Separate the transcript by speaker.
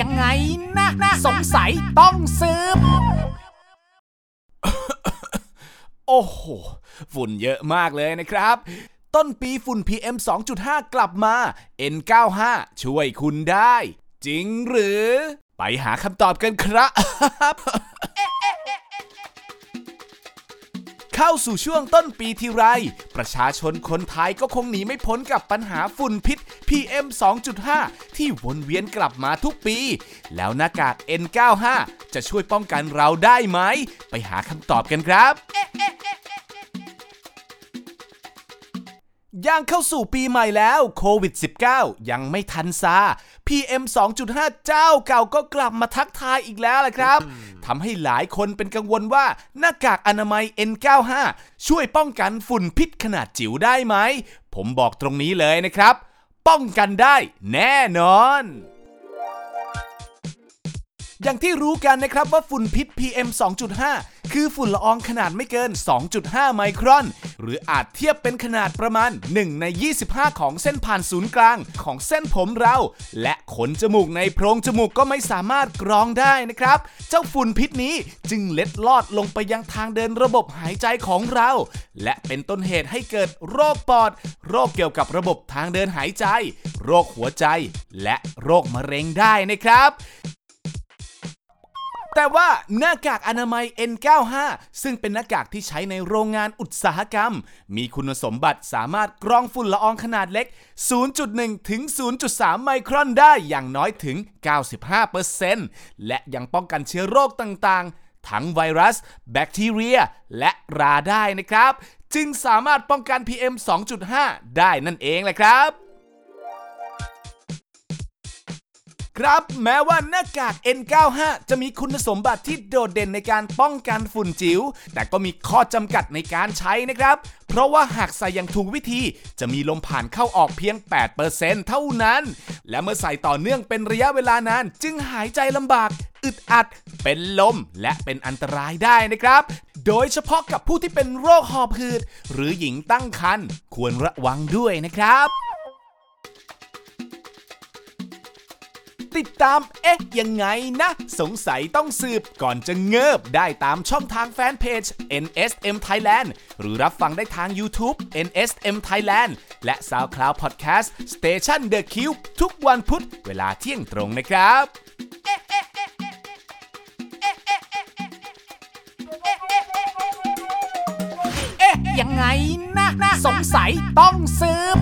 Speaker 1: ยังไงนะนะสงสัยต้องสืบ
Speaker 2: โอ้โห ฝุ่นเยอะมากเลยนะครับ ต้นปีฝุ่น PM 2.5 กลับมา N95 ช่วยคุณได้ จริงหรือ ไปหาคำตอบกันครับ เข้าสู่ช่วงต้นปีทีไร ประชาชนคนไทยก็คงหนีไม่พ้นกับปัญหาฝุ่นพิษ PM 2.5 ที่วนเวียนกลับมาทุกปี แล้วหน้ากาก N95 จะช่วยป้องกันเราได้ไหม ไปหาคำตอบกันครับ ย่างเข้าสู่ปีใหม่แล้วโควิด -19 ยังไม่ทันซา PM 2.5 เจ้าเก่าก็กลับมาทักทายอีกแล้วแหละครับทำให้หลายคนเป็นกังวลว่าหน้ากากอนามัย N95 ช่วยป้องกันฝุ่นพิษขนาดจิ๋วได้ไหม ผมบอกตรงนี้เลยนะครับ ป้องกันได้แน่นอนอย่างที่รู้กันนะครับว่าฝุ่นพิษ PM 2.5 คือฝุ่นละอองขนาดไม่เกิน 2.5 ไมครอน หรืออาจเทียบเป็นขนาดประมาณ 1 ใน 25 ของเส้นผ่านศูนย์กลางของเส้นผมเรา และขนจมูกในโพรงจมูกก็ไม่สามารถกรองได้นะครับ เจ้าฝุ่นพิษนี้จึงเล็ดลอดลงไปยังทางเดินระบบหายใจของเรา และเป็นต้นเหตุให้เกิดโรคปอด โรคเกี่ยวกับระบบทางเดินหายใจ โรคหัวใจ และโรคมะเร็งได้นะครับ แต่ว่าหน้ากากอนามัย N95 ซึ่งเป็นหน้ากากที่ใช้ในโรงงานอุตสาหกรรม มีคุณสมบัติสามารถกรองฝุ่นละอองขนาดเล็ก 0.1 ถึง 0.3 ไมครอนได้อย่างน้อยถึง 95%และยังป้องกันเชื้อโรคต่างๆ ทั้งไวรัส แบคทีเรีย และราได้นะครับ จึงสามารถป้องกัน PM 2.5 ได้นั่นเองแหละครับ ครับ แม้ว่าหน้ากาก N95 จะมีคุณสมบัติที่โดดเด่นในการป้องกันฝุ่นจิ๋วแต่ก็มีข้อจำกัดในการใช้นะครับ เพราะว่าหากใส่อย่างถูกวิธีจะมีลมผ่านเข้าออกเพียง 8%เท่านั้น และเมื่อใส่ต่อเนื่องเป็นระยะเวลานาน จึงหายใจลำบาก อึดอัด เป็นลมและเป็นอันตรายได้นะครับ โดยเฉพาะกับผู้ที่เป็นโรคหอบหืดหรือหญิงตั้งครรภ์ควรระวังด้วยนะครับ ติดตาม เอ๊ะ ยังไงนะ สงสัยต้องสืบก่อนจะเงิบได้ตามช่องทางแฟนเพจ NSM Thailand หรือรับฟังได้ทาง YouTube NSM Thailand และ SoundCloud Podcast Station The Cube ทุกวันพุธเวลาเที่ยงตรงนะครับ
Speaker 1: เอ๊ะยังไงนะนะ สงสัยต้องสืบ